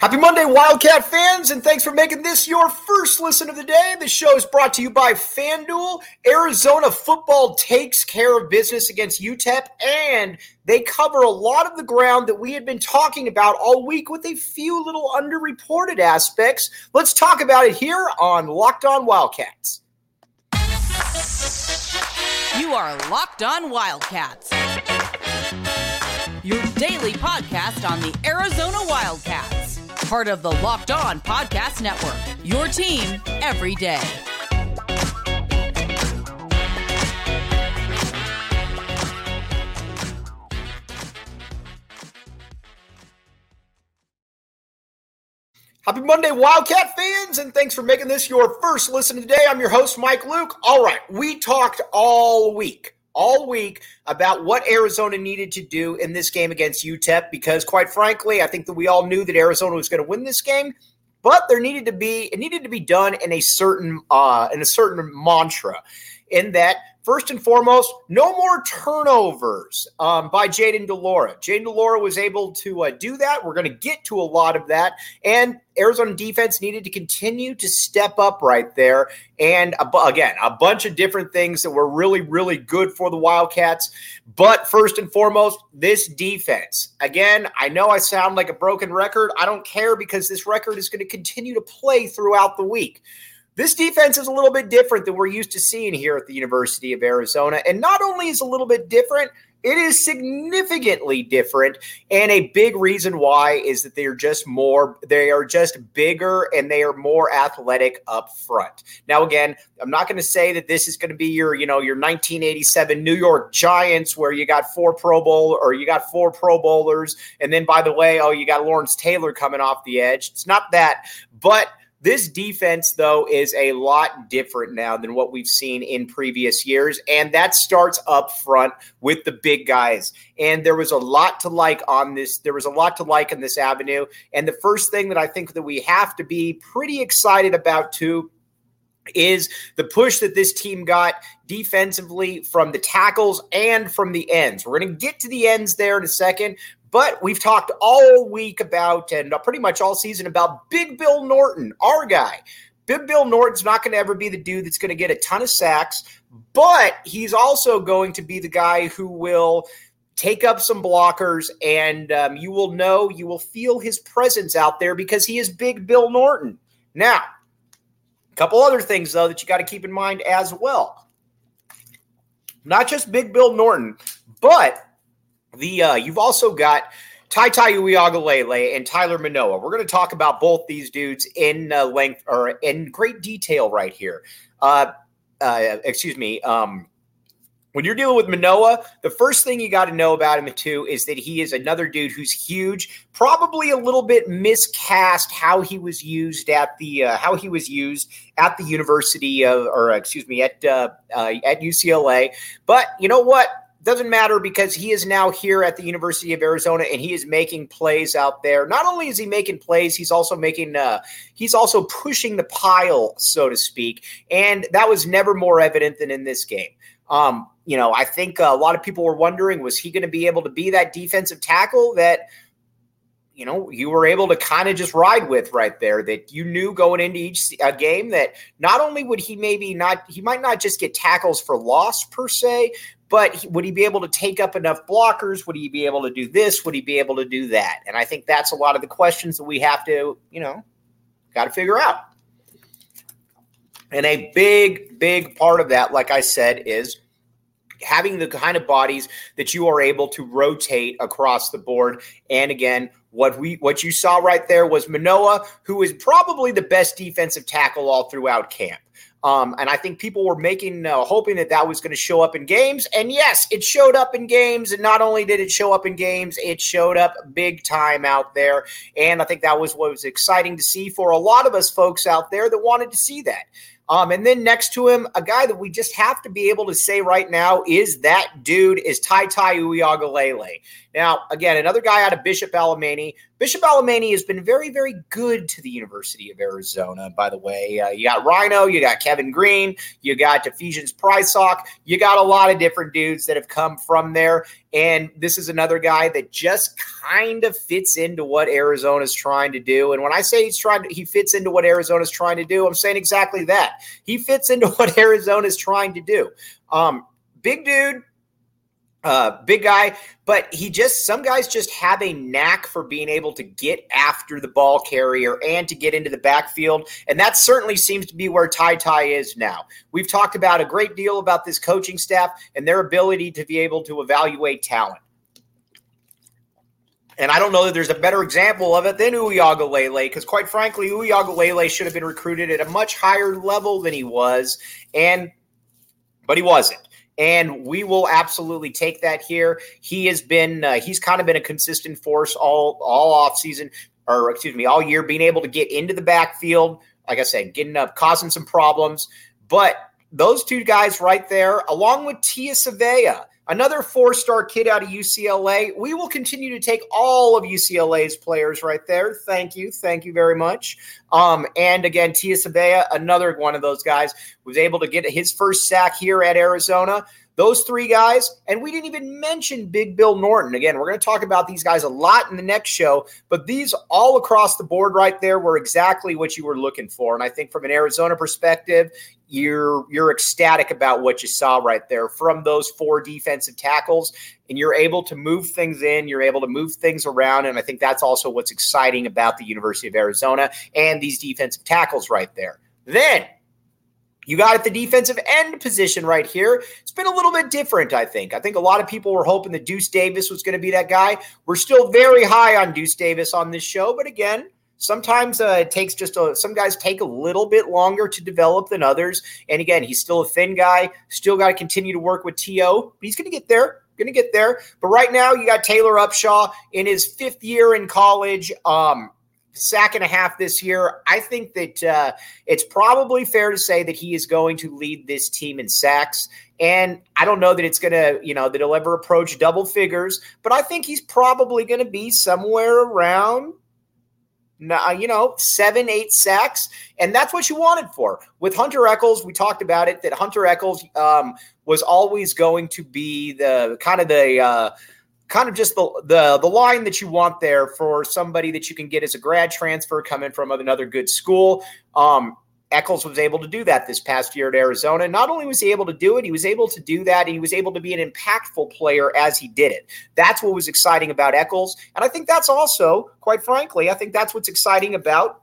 Happy Monday, Wildcat fans, and thanks for making this your first listen of the day. The show is brought to you by FanDuel. Arizona football takes care of business against UTEP, and they cover a lot of the ground that we had been talking about all week with a few little underreported aspects. Let's talk about it here on Locked On Wildcats. You are Locked On Wildcats, your daily podcast on the Arizona Wildcats part of the Locked On Podcast Network. Your team every day. Happy Monday, Wildcat fans, and thanks for making this your first listen today. I'm your host, Mike Luke. All right, we talked all week all week about what Arizona needed to do in this game against UTEP because, quite frankly, I think that we all knew that Arizona was going to win this game, but there needed to be it needed to be done in a certain uh, in a certain mantra, in that First and foremost, no more turnovers um, by Jayden de Laura. Jayden de Laura was able to uh, do that. We're going to get to a lot of that. And Arizona defense needed to continue to step up right there. And again, a bunch of different things that were really, really good for the Wildcats. But first and foremost, this defense. Again, I know I sound like a broken record. I don't care because this record is going to continue to play throughout the week. This defense is a little bit different than we're used to seeing here at the University of Arizona. And not only is a little bit different, it is significantly different. And a big reason why is that they are just more, they are just bigger and they are more athletic up front. Now, again, I'm not going to say that this is going to be your, you know, your 1987 New York Giants where you got four Pro Bowl or you got four Pro Bowlers. And then by the way, oh, you got Lawrence Taylor coming off the edge. It's not that. But this defense, though, is a lot different now than what we've seen in previous years. And that starts up front with the big guys. And there was a lot to like on this. There was a lot to like in this avenue. And the first thing that I think that we have to be pretty excited about, too, is the push that this team got defensively from the tackles and from the ends. We're going to get to the ends there in a second, but we've talked all week about and pretty much all season about Big Bill Norton, our guy. Big Bill Norton's not going to ever be the dude that's going to get a ton of sacks, but he's also going to be the guy who will take up some blockers and um, you will know, you will feel his presence out there because he is Big Bill Norton. Now, a couple other things, though, that you got to keep in mind as well. Not just Big Bill Norton, but the uh, you've also got Tai Tai Uiagalelei and Tyler Manoa. We're going to talk about both these dudes in uh, length or in great detail right here. Uh, uh, excuse me. Um, when you're dealing with Manoa, the first thing you got to know about him too is that he is another dude who's huge, probably a little bit miscast how he was used at the uh, how he was used at the University of, or excuse me, at uh, uh, at UCLA. But you know what? Doesn't matter because he is now here at the University of Arizona and he is making plays out there. Not only is he making plays, he's also making uh, he's also pushing the pile, so to speak. And that was never more evident than in this game. Um, you know, I think a lot of people were wondering was he going to be able to be that defensive tackle that you know you were able to kind of just ride with right there that you knew going into each uh, game that not only would he maybe not he might not just get tackles for loss per se but would he be able to take up enough blockers? Would he be able to do this? Would he be able to do that? And I think that's a lot of the questions that we have to, you know, got to figure out. And a big, big part of that, like I said, is having the kind of bodies that you are able to rotate across the board. And again, what we what you saw right there was Manoa, who is probably the best defensive tackle all throughout camp. Um, and I think people were making, uh, hoping that that was going to show up in games. And yes, it showed up in games. And not only did it show up in games, it showed up big time out there. And I think that was what was exciting to see for a lot of us folks out there that wanted to see that. Um, and then next to him, a guy that we just have to be able to say right now is that dude is Tai Tai Uiagalelei. Now, again, another guy out of Bishop Alemany, Bishop Alemany has been very, very good to the University of Arizona, by the way. Uh, you got Rhino, you got Kevin Green, you got Ephesians Prysock, you got a lot of different dudes that have come from there. And this is another guy that just kind of fits into what Arizona's trying to do. And when I say he's trying to, he fits into what Arizona's trying to do, I'm saying exactly that. He fits into what Arizona's trying to do. Um, big dude, uh, big guy, but he just some guys just have a knack for being able to get after the ball carrier and to get into the backfield, and that certainly seems to be where Ty Ty is now. We've talked about a great deal about this coaching staff and their ability to be able to evaluate talent. And I don't know that there's a better example of it than Uiagalelei, because quite frankly, Uiagalelei should have been recruited at a much higher level than he was, and but he wasn't and we will absolutely take that here. He has been uh, he's kind of been a consistent force all all off season or excuse me all year, being able to get into the backfield. Like I said, getting up, causing some problems, but those two guys right there, along with Tia Savea, Another four star kid out of UCLA. We will continue to take all of UCLA's players right there. Thank you. Thank you very much. Um, and again, Tia Savea, another one of those guys, was able to get his first sack here at Arizona. Those three guys, and we didn't even mention Big Bill Norton. Again, we're going to talk about these guys a lot in the next show, but these all across the board right there were exactly what you were looking for. And I think from an Arizona perspective, you're you're ecstatic about what you saw right there from those four defensive tackles and you're able to move things in you're able to move things around and i think that's also what's exciting about the university of arizona and these defensive tackles right there then you got at the defensive end position right here. It's been a little bit different, I think. I think a lot of people were hoping that Deuce Davis was going to be that guy. We're still very high on Deuce Davis on this show, but again, sometimes uh, it takes just a, some guys take a little bit longer to develop than others. And again, he's still a thin guy, still got to continue to work with TO, but he's going to get there. Going to get there. But right now, you got Taylor Upshaw in his fifth year in college. Um, sack and a half this year. I think that uh, it's probably fair to say that he is going to lead this team in sacks. And I don't know that it's going to, you know, that he'll ever approach double figures, but I think he's probably going to be somewhere around now you know, seven, eight sacks. And that's what you wanted for. With Hunter Echols, we talked about it that Hunter Echols um, was always going to be the kind of the, uh, kind of just the, the the line that you want there for somebody that you can get as a grad transfer coming from another good school. Um, Echols was able to do that this past year at Arizona. Not only was he able to do it, he was able to do that, and he was able to be an impactful player as he did it. That's what was exciting about Echols. And I think that's also, quite frankly, I think that's what's exciting about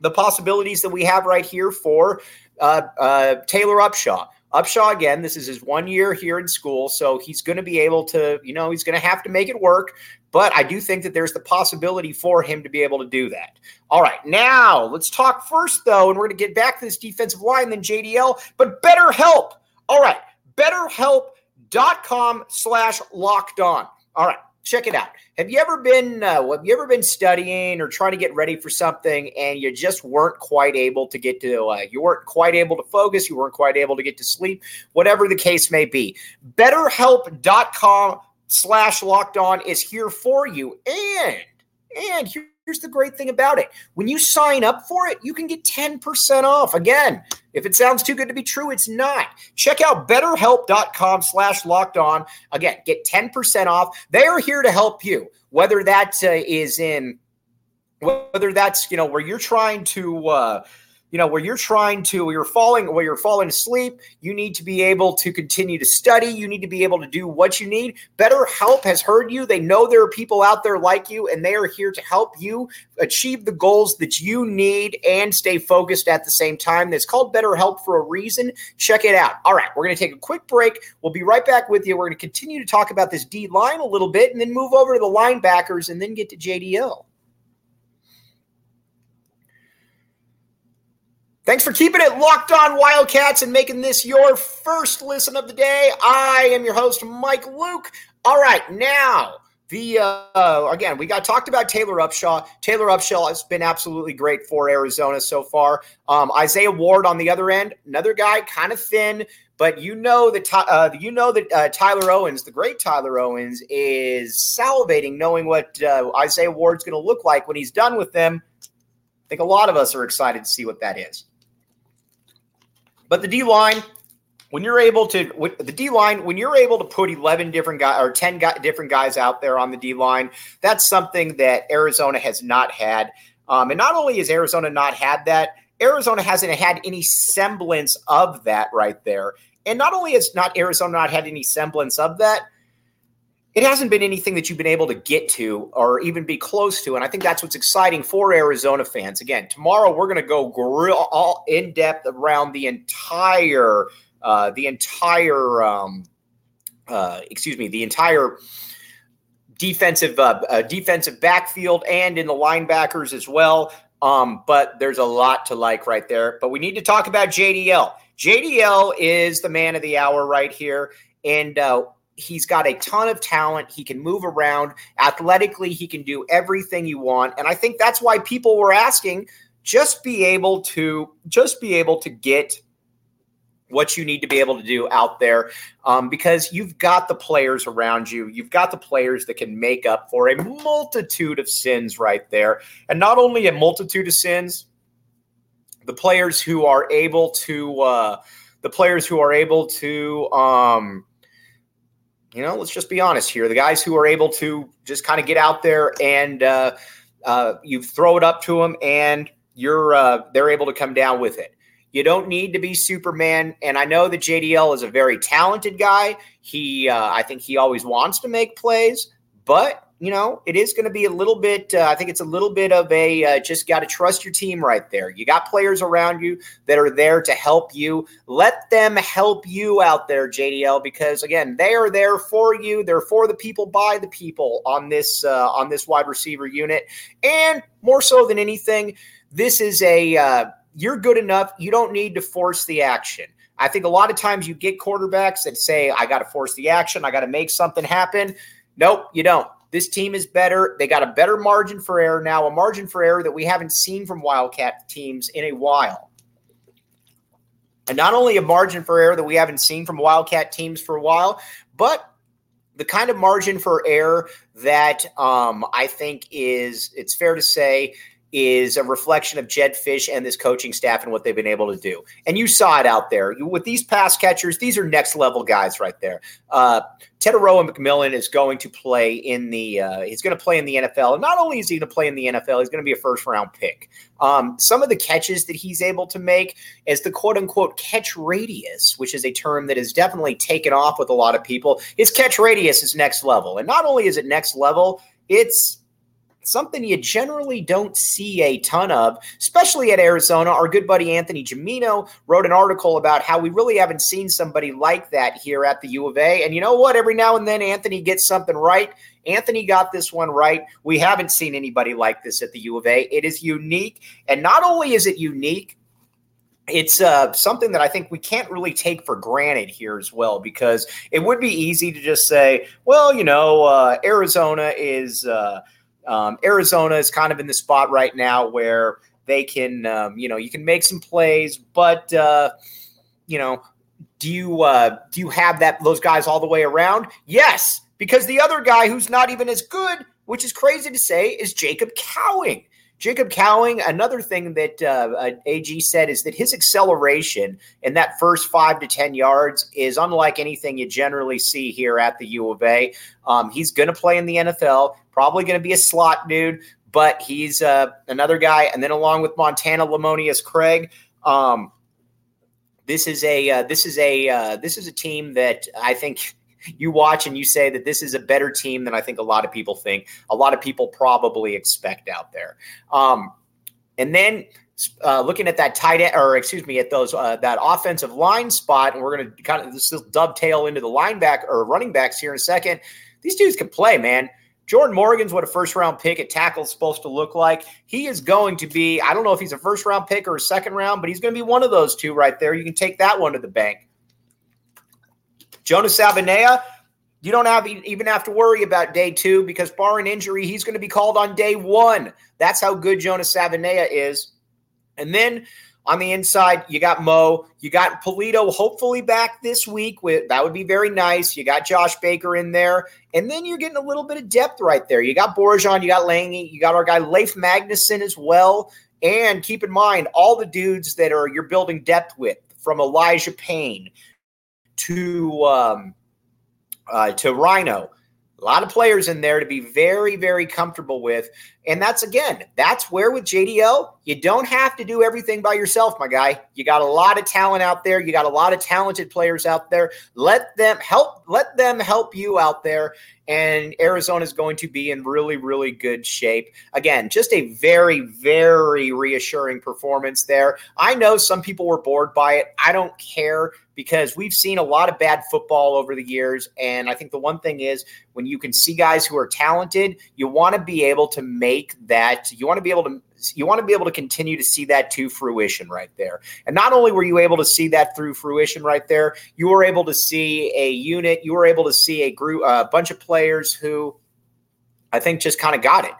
the possibilities that we have right here for uh, uh, Taylor Upshaw. Upshaw again, this is his one year here in school, so he's going to be able to, you know, he's going to have to make it work. But I do think that there's the possibility for him to be able to do that. All right, now let's talk first, though, and we're going to get back to this defensive line than JDL, but BetterHelp. All right, betterhelp.com slash locked on. All right, check it out. Have you ever been uh, have you ever been studying or trying to get ready for something and you just weren't quite able to get to uh, you weren't quite able to focus, you weren't quite able to get to sleep, whatever the case may be. BetterHelp.com slash locked on is here for you. And and Here's the great thing about it. When you sign up for it, you can get 10% off. Again, if it sounds too good to be true, it's not. Check out betterhelp.com slash locked on. Again, get 10% off. They are here to help you, whether that uh, is in, whether that's, you know, where you're trying to, uh, you know where you're trying to where you're falling where you're falling asleep you need to be able to continue to study. You need to be able to do what you need. BetterHelp has heard you. They know there are people out there like you and they are here to help you achieve the goals that you need and stay focused at the same time. It's called BetterHelp for a reason. Check it out. All right we're going to take a quick break. We'll be right back with you. We're going to continue to talk about this d line a little bit and then move over to the linebackers and then get to jdl Thanks for keeping it locked on Wildcats and making this your first listen of the day. I am your host, Mike Luke. All right, now the uh, again we got talked about Taylor Upshaw. Taylor Upshaw has been absolutely great for Arizona so far. Um, Isaiah Ward on the other end, another guy, kind of thin, but you know that uh, you know that uh, Tyler Owens, the great Tyler Owens, is salivating knowing what uh, Isaiah Ward's going to look like when he's done with them. I think a lot of us are excited to see what that is. But the D line, when you're able to the D line, when you're able to put 11 different guys or 10 different guys out there on the D line, that's something that Arizona has not had. Um, and not only has Arizona not had that, Arizona hasn't had any semblance of that right there. And not only has not Arizona not had any semblance of that, it hasn't been anything that you've been able to get to or even be close to. And I think that's what's exciting for Arizona fans. Again, tomorrow we're going to go grill all in depth around the entire, uh, the entire, um, uh, excuse me, the entire defensive uh, uh, defensive backfield and in the linebackers as well. Um, but there's a lot to like right there. But we need to talk about JDL. JDL is the man of the hour right here. And uh, he's got a ton of talent. He can move around athletically. He can do everything you want. And I think that's why people were asking just be able to just be able to get what you need to be able to do out there um, because you've got the players around you. You've got the players that can make up for a multitude of sins right there. And not only a multitude of sins, the players who are able to, uh, the players who are able to, um, you know, let's just be honest here. The guys who are able to just kind of get out there and uh, uh, you throw it up to them and you're uh, they're able to come down with it. You don't need to be Superman. And I know that JDL is a very talented guy. He, uh, I think he always wants to make plays, but you know, it is going to be a little bit. Uh, I think it's a little bit of a uh, just got to trust your team right there. You got players around you that are there to help you. Let them help you out there, JDL, because again, they are there for you. They're for the people, by the people on this uh, on this wide receiver unit, and more so than anything, this is a uh, you're good enough. You don't need to force the action. I think a lot of times you get quarterbacks that say, I got to force the action. I got to make something happen. Nope, you don't. This team is better. They got a better margin for error now, a margin for error that we haven't seen from Wildcat teams in a while. And not only a margin for error that we haven't seen from Wildcat teams for a while, but the kind of margin for error that um, I think is, it's fair to say, is a reflection of Jedd Fisch and this coaching staff and what they've been able to do. And you saw it out there with these pass catchers. These are next level guys right there. Uh, Tetairoa McMillan is going to play in the. Uh, he's going to play in the NFL. And not only is he going to play in the NFL, he's going to be a first round pick. Um, some of the catches that he's able to make is the quote unquote catch radius, which is a term that has definitely taken off with a lot of people. His catch radius is next level, and not only is it next level, it's something you generally don't see a ton of, especially at Arizona. Our good buddy Anthony Gimino wrote an article about how we really haven't seen somebody like that here at the U of A. And you know what? Every now and then Anthony gets something right. Anthony got this one right. We haven't seen anybody like this at the U of A. It is unique. And not only is it unique, it's uh, something that I think we can't really take for granted here as well, because it would be easy to just say, well, you know, uh, Arizona is. Uh, um, Arizona is kind of in the spot right now where they can, um, you know, you can make some plays, but uh, you know, do you uh, do you have that those guys all the way around? Yes, because the other guy who's not even as good, which is crazy to say, is Jacob Cowing. Jacob Cowing, another thing that uh, uh AG said is that his acceleration in that first five to 10 yards is unlike anything you generally see here at the U of A. Um, he's going to play in the NFL, probably going to be a slot dude, but he's uh, another guy. And then along with Montana Lemonious Craig, um, this is a uh, this is a uh, this is a team that I think you watch and you say that this is a better team than I think a lot of people think. A lot of people probably expect out there. Um, and then uh, looking at that tight end, or excuse me, at those uh, that offensive line spot, and we're going to kind of this dovetail into the linebacker or running backs here in a second. These dudes can play, man. Jordan Morgan's what a first round pick at tackle is supposed to look like. He is going to be, I don't know if he's a first round pick or a second round, but he's going to be one of those two right there. You can take that one to the bank. Jonas Savaiinaea, you don't have even have to worry about day two because barring injury, he's going to be called on day one. That's how good Jonas Savaiinaea is. And then On the inside, you got Mo. You got Polito hopefully back this week. With that would be very nice. You got Josh Baker in there, and then you're getting a little bit of depth right there. You got Borjan, you got Lange, you got our guy Leif Magnusson as well. And keep in mind all the dudes that are you're building depth with, from Elijah Payne to um, uh, to Rhino a lot of players in there to be very, very comfortable with. And that's again, that's where with JDL, you don't have to do everything by yourself, my guy. You got a lot of talent out there. You got a lot of talented players out there. Let them help, let them help you out there. And Arizona is going to be in really, really good shape. Again, just a very, very reassuring performance there. I know some people were bored by it. I don't care because we've seen a lot of bad football over the years. And I think the one thing is when you can see guys who are talented, you want to be able to make that, you want to be able to you want to be able to continue to see that to fruition right there. And not only were you able to see that through fruition right there, you were able to see a unit, you were able to see a group, a bunch of players who I think just kind of got it.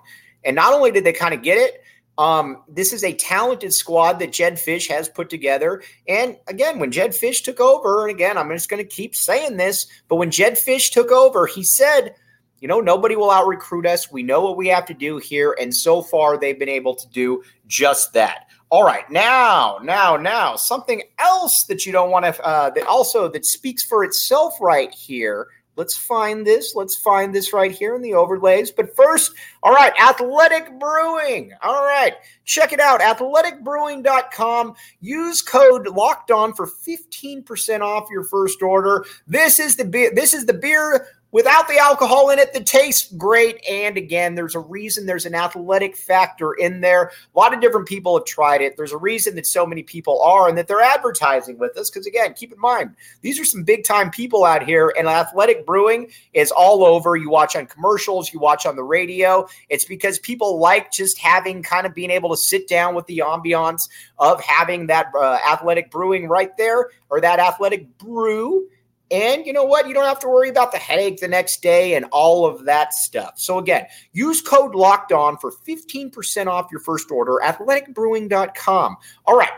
And not only did they kind of get it, um, this is a talented squad that Jedd Fisch has put together. And again, when Jedd Fisch took over, and again, I'm just going to keep saying this, but when Jedd Fisch took over, he said, you know, nobody will out recruit us. We know what we have to do here. And so far, they've been able to do just that. All right, now, now, now, something else that you don't want to, uh, that also that speaks for itself right here Let's find this. Let's find this right here in the overlays. But first, all right, Athletic Brewing. All right, check it out. Athleticbrewing.com. Use code locked on for 15% off your first order. This is the beer. This is the beer without the alcohol in it that tastes great. And again, there's a reason there's an athletic factor in there. A lot of different people have tried it. There's a reason that so many people are and that they're advertising with us. Because again, keep in mind, these are some big time people out here, and athletic brewing is all over. You watch on commercials, you watch on the radio. It's because people like just having kind of being able to sit down with the ambiance of having that uh, athletic brewing right there or that athletic brew and you know what? You don't have to worry about the headache the next day and all of that stuff. So, again, use code locked on for 15% off your first order, athleticbrewing.com. All right,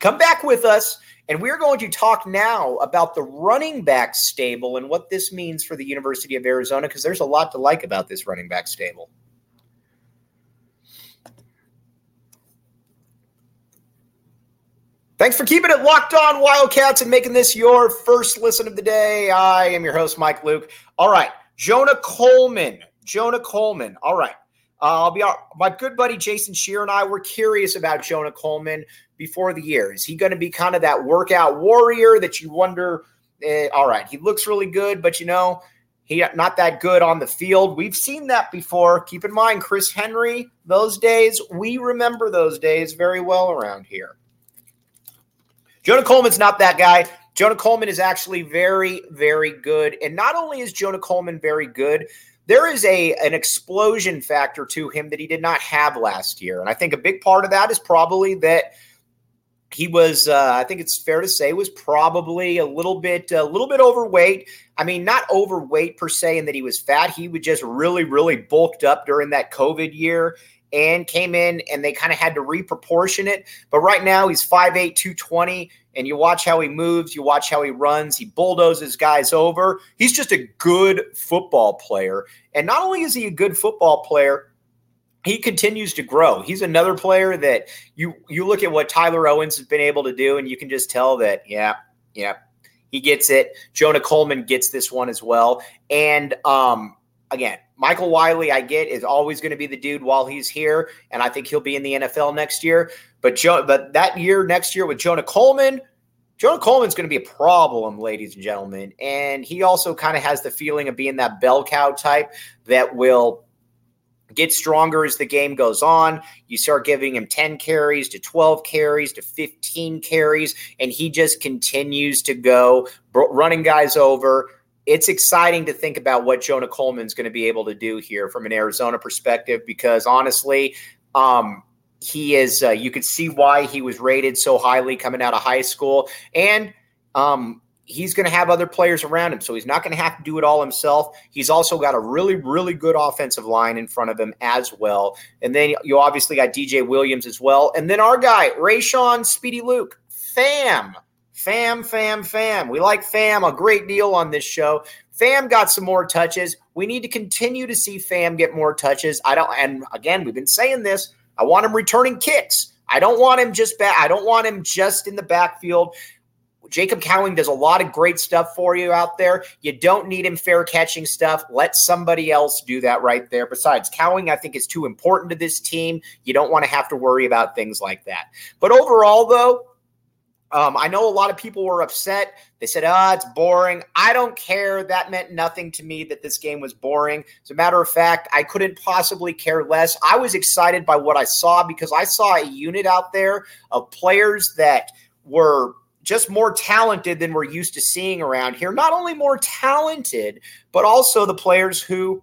come back with us, and we're going to talk now about the running back stable and what this means for the University of Arizona, because there's a lot to like about this running back stable. Thanks for keeping it locked on Wildcats and making this your first listen of the day. I am your host, Mike Luke. All right, Jonah Coleman. Jonah Coleman. All right. Uh, I'll be my good buddy Jason Scheer and I were curious about Jonah Coleman before the year. Is he going to be kind of that workout warrior that you wonder? Eh, all right, he looks really good, but you know he not that good on the field. We've seen that before. Keep in mind, Chris Henry. Those days we remember those days very well around here. Jonah Coleman's not that guy. Jonah Coleman is actually very, very good. And not only is Jonah Coleman very good, there is a an explosion factor to him that he did not have last year. And I think a big part of that is probably that he was uh, I think it's fair to say was probably a little bit a little bit overweight. I mean, not overweight per se in that he was fat. He was just really really bulked up during that COVID year and came in and they kind of had to reproportion it. But right now he's 5'8, 220. And you watch how he moves, you watch how he runs, he bulldozes guys over. He's just a good football player. And not only is he a good football player, he continues to grow. He's another player that you you look at what Tyler Owens has been able to do, and you can just tell that, yeah, yeah, he gets it. Jonah Coleman gets this one as well. And um, again, Michael Wiley, I get, is always going to be the dude while he's here, and I think he'll be in the NFL next year. But Joe, but that year, next year with Jonah Coleman, Jonah Coleman's going to be a problem, ladies and gentlemen. And he also kind of has the feeling of being that bell cow type that will get stronger as the game goes on. You start giving him 10 carries to 12 carries to 15 carries, and he just continues to go running guys over it's exciting to think about what Jonah Coleman's going to be able to do here from an Arizona perspective because honestly, um, he is. Uh, you could see why he was rated so highly coming out of high school, and um, he's going to have other players around him, so he's not going to have to do it all himself. He's also got a really, really good offensive line in front of him as well. And then you obviously got DJ Williams as well. And then our guy, Rayshon Speedy Luke, fam, fam, fam, fam. We like fam a great deal on this show. Fam got some more touches. We need to continue to see Fam get more touches. I don't, and again, we've been saying this. I want him returning kicks. I don't want him just back. I don't want him just in the backfield. Jacob Cowing does a lot of great stuff for you out there. You don't need him fair catching stuff. Let somebody else do that right there. Besides, Cowing, I think, is too important to this team. You don't want to have to worry about things like that. But overall, though, um, I know a lot of people were upset. They said, ah, oh, it's boring. I don't care. That meant nothing to me that this game was boring. As a matter of fact, I couldn't possibly care less. I was excited by what I saw because I saw a unit out there of players that were just more talented than we're used to seeing around here. Not only more talented, but also the players who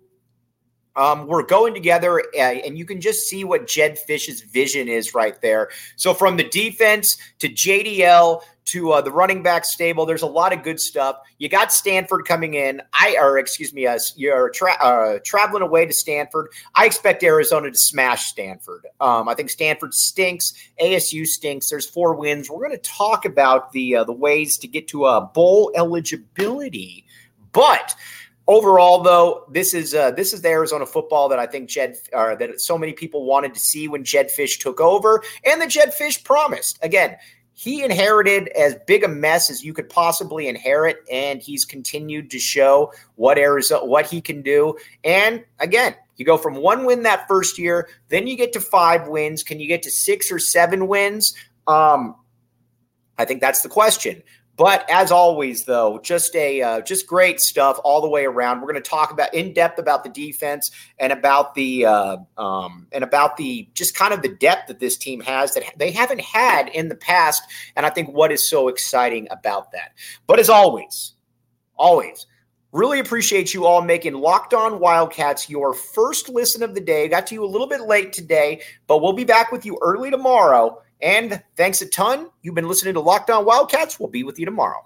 um, we're going together, uh, and you can just see what Jedd Fisch's vision is right there. So, from the defense to JDL to uh, the running back stable, there's a lot of good stuff. You got Stanford coming in. I, or excuse me, uh, you're tra- uh, traveling away to Stanford. I expect Arizona to smash Stanford. Um, I think Stanford stinks. ASU stinks. There's four wins. We're going to talk about the uh, the ways to get to a bowl eligibility, but overall though this is uh, this is the arizona football that i think jed that so many people wanted to see when Jedd Fisch took over and the Jedd Fisch promised. Again he inherited as big a mess as you could possibly inherit and he's continued to show what arizona what he can do. And again you go from one win that first year then you get to five wins. Can you get to six or seven wins? Um I think that's the question. But as always, though, just a uh, just great stuff all the way around. We're going to talk about in depth about the defense and about the uh, um, and about the just kind of the depth that this team has that they haven't had in the past. And I think what is so exciting about that. But as always, always. Really appreciate you all making Locked On Wildcats your first listen of the day. Got to you a little bit late today, but we'll be back with you early tomorrow and thanks a ton. You've been listening to Locked On Wildcats. We'll be with you tomorrow.